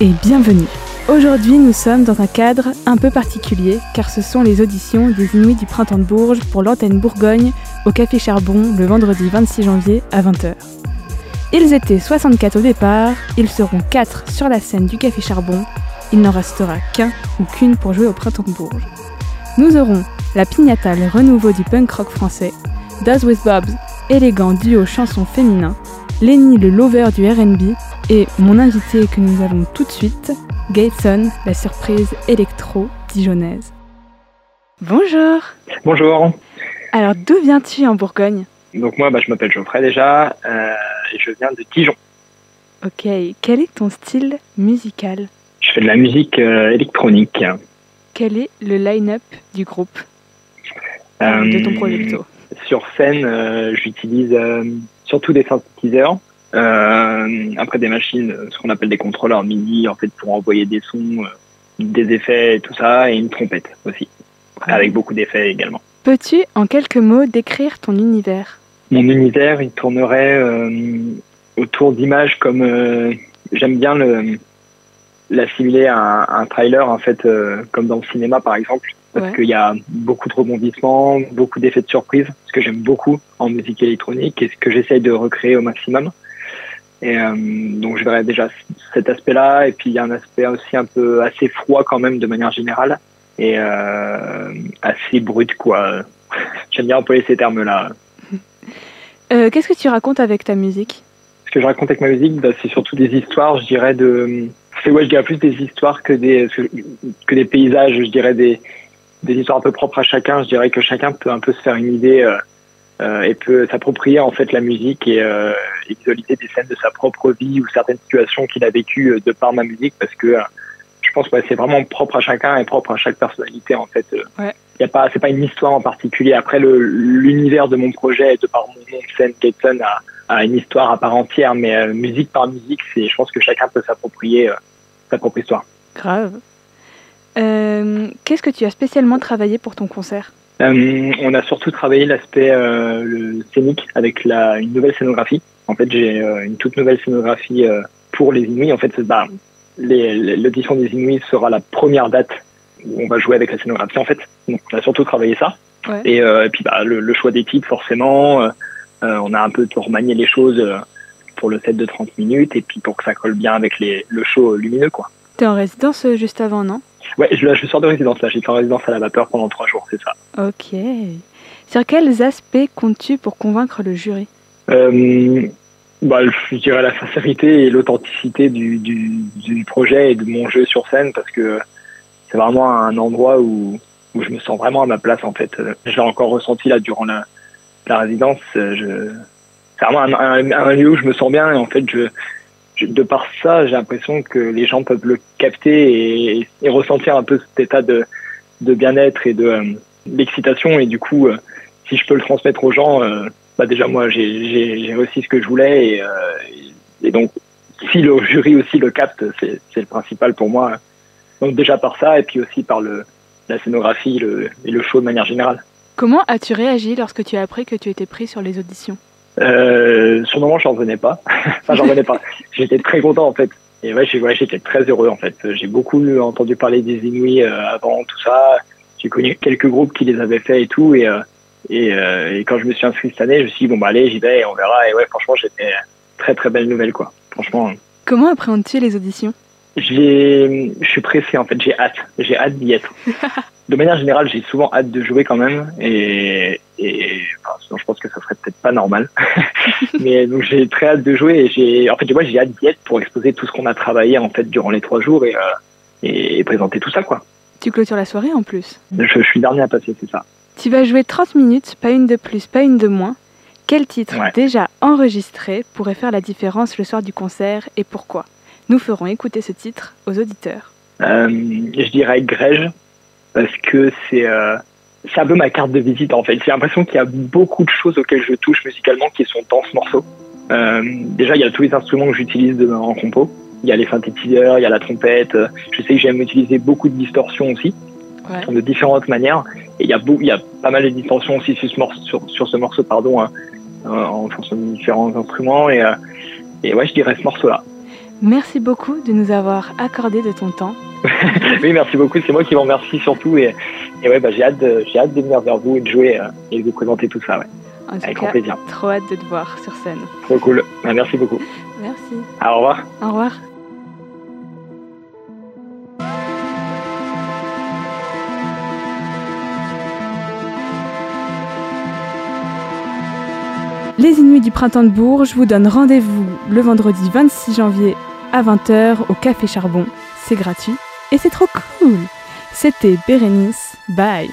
Et bienvenue. Aujourd'hui, nous sommes dans un cadre un peu particulier car ce sont les auditions des Inuits du Printemps de Bourges pour l'antenne Bourgogne au Café Charbon le vendredi 26 janvier à 20h. Ils étaient 64 au départ, ils seront 4 sur la scène du Café Charbon, il n'en restera qu'un ou qu'une pour jouer au Printemps de Bourges. Nous aurons la Pignata, le renouveau du punk rock français, Does with Bobs, élégant duo chanson féminin, Lenny le lover du RB et mon invité que nous avons tout de suite, Gateson, la surprise électro dijonnaise. Bonjour Bonjour Alors d'où viens-tu en Bourgogne? Donc moi bah, je m'appelle Geoffrey déjà euh, et je viens de Dijon. Ok, quel est ton style musical? Je fais de la musique euh, électronique. Quel est le line-up du groupe? De ton Euh, projet plutôt Sur scène, j'utilise surtout des synthétiseurs. Euh, après des machines, ce qu'on appelle des contrôleurs MIDI, en fait, pour envoyer des sons, euh, des effets et tout ça, et une trompette aussi, avec beaucoup d'effets également. Peux-tu en quelques mots décrire ton univers? Mon univers, il tournerait euh, autour d'images comme euh, j'aime bien le l'assimiler à un, à un trailer en fait, euh, comme dans le cinéma par exemple, parce Ouais. qu'il y a beaucoup de rebondissements, beaucoup d'effets de surprise, ce que j'aime beaucoup en musique électronique et ce que j'essaye de recréer au maximum. Et euh, donc je verrais déjà cet aspect-là, et puis il y a un aspect aussi un peu assez froid quand même de manière générale et euh, assez brut quoi. J'aime bien employer ces termes-là. Euh, Qu'est-ce que tu racontes avec ta musique? Ce que je raconte avec ma musique, bah, c'est surtout des histoires, je dirais de, c'est ouais, je dirais plus des histoires que des que des paysages, je dirais des des histoires un peu propres à chacun. Je dirais que chacun peut un peu se faire une idée euh, euh, et peut s'approprier en fait la musique et, euh, visualiser des scènes de sa propre vie ou certaines situations qu'il a vécues euh, de par ma musique, parce que euh, je pense que ouais, c'est vraiment propre à chacun et propre à chaque personnalité en fait. Euh, Ouais. y a pas, c'est pas une histoire en particulier. Après le l'univers de mon projet, de par mon nom scène, Gateson a a une histoire à part entière, mais euh, musique par musique, c'est, je pense que chacun peut s'approprier euh, sa propre histoire. Grave. Euh, Qu'est-ce que tu as spécialement travaillé pour ton concert? On a surtout travaillé l'aspect le scénique avec la, une nouvelle scénographie. En fait, j'ai euh, une toute nouvelle scénographie euh, pour les Inuits. En fait, bah, l'audition des Inuits sera la première date où on va jouer avec la scénographie. En fait, donc on a surtout travaillé ça. Ouais. Et, euh, et puis bah, le, le choix des titres, forcément, euh, on a un peu remanié les choses pour le set de 30 minutes et puis pour que ça colle bien avec les, le show lumineux, quoi. T'es en résidence juste avant, non? Ouais, je, sors de résidence là. J'étais en résidence à la vapeur pendant trois jours, c'est ça. Ok. Sur quels aspects comptes-tu pour convaincre le jury? Bah, je dirais la sincérité et l'authenticité du, du, projet et de mon jeu sur scène parce que c'est vraiment un endroit où, où je me sens vraiment à ma place en fait. Euh, Je l'ai encore ressenti là durant la, la résidence. Euh, c'est vraiment un, lieu où je me sens bien et en fait je, de par ça j'ai l'impression que les gens peuvent le capter et, ressentir un peu cet état de, de bien-être et de euh, et du coup euh, si je peux le transmettre aux gens euh, bah déjà moi j'ai réussi ce que je voulais et, euh, et, donc si le jury aussi le capte c'est le principal pour moi. Donc déjà par ça et puis aussi par le la scénographie le, et le show de manière générale. Comment as-tu réagi lorsque tu as appris que tu étais pris sur les auditions? Euh, sur le moment j'en revenais pas. Enfin j'en revenais pas. J'étais très content en fait. Et ouais j'étais très heureux en fait. J'ai beaucoup entendu parler des Inuits euh, avant tout ça. J'ai connu quelques groupes qui les avaient fait et tout et et, euh, et quand je me suis inscrit cette année je me suis dit bon bah allez j'y vais et on verra. Et ouais franchement j'étais très très belle nouvelle quoi. Franchement Comment appréhendes-tu les auditions? Je suis pressé en fait. J'ai hâte. J'ai hâte d'y être. De manière générale j'ai souvent hâte de jouer quand même. Et et enfin, sinon je pense que ça serait peut-être pas normal. Mais donc j'ai très hâte de jouer. Et j'ai en fait moi j'ai hâte d'y être pour exposer tout ce qu'on a travaillé en fait durant les trois jours et euh, et présenter tout ça quoi. Tu clôtures la soirée en plus? je, je suis dernier à passer c'est ça Tu vas jouer 30 minutes, pas une de plus, pas une de moins. Quel titre Ouais. déjà enregistré pourrait faire la différence le soir du concert et pourquoi? Nous ferons écouter ce titre aux auditeurs. Euh, je dirais Grège parce que c'est euh, un peu ma carte de visite en fait. J'ai l'impression qu'il y a beaucoup de choses auxquelles je touche musicalement qui sont dans ce morceau. Euh, déjà, il y a tous les instruments que j'utilise de- en compo. Il y a les synthétiseurs, il y a la trompette. Je sais que j'aime utiliser beaucoup de distorsions aussi, Ouais. de différentes manières. Et il y a, il y a pas mal de distorsions aussi sur ce morceau, sur, sur ce morceau pardon, hein, euh, en fonction de différents instruments. Et, euh, et ouais, je dirais ce morceau-là. Merci beaucoup de nous avoir accordé de ton temps. oui, merci beaucoup. C'est moi qui vous remercie surtout. Et, et ouais, bah, j'ai hâte, de, j'ai hâte de venir vers vous et de jouer euh, et de vous présenter tout ça. Ouais. En tout Avec cas, grand plaisir. trop hâte de te voir sur scène. Trop cool. Bah, merci beaucoup. Merci. au revoir. Au revoir. Les Inuits du Printemps de Bourges vous donnent rendez-vous le vendredi 26 janvier à 20h au Café Charbon. C'est gratuit et c'est trop cool. C'était Bérénice. Bye.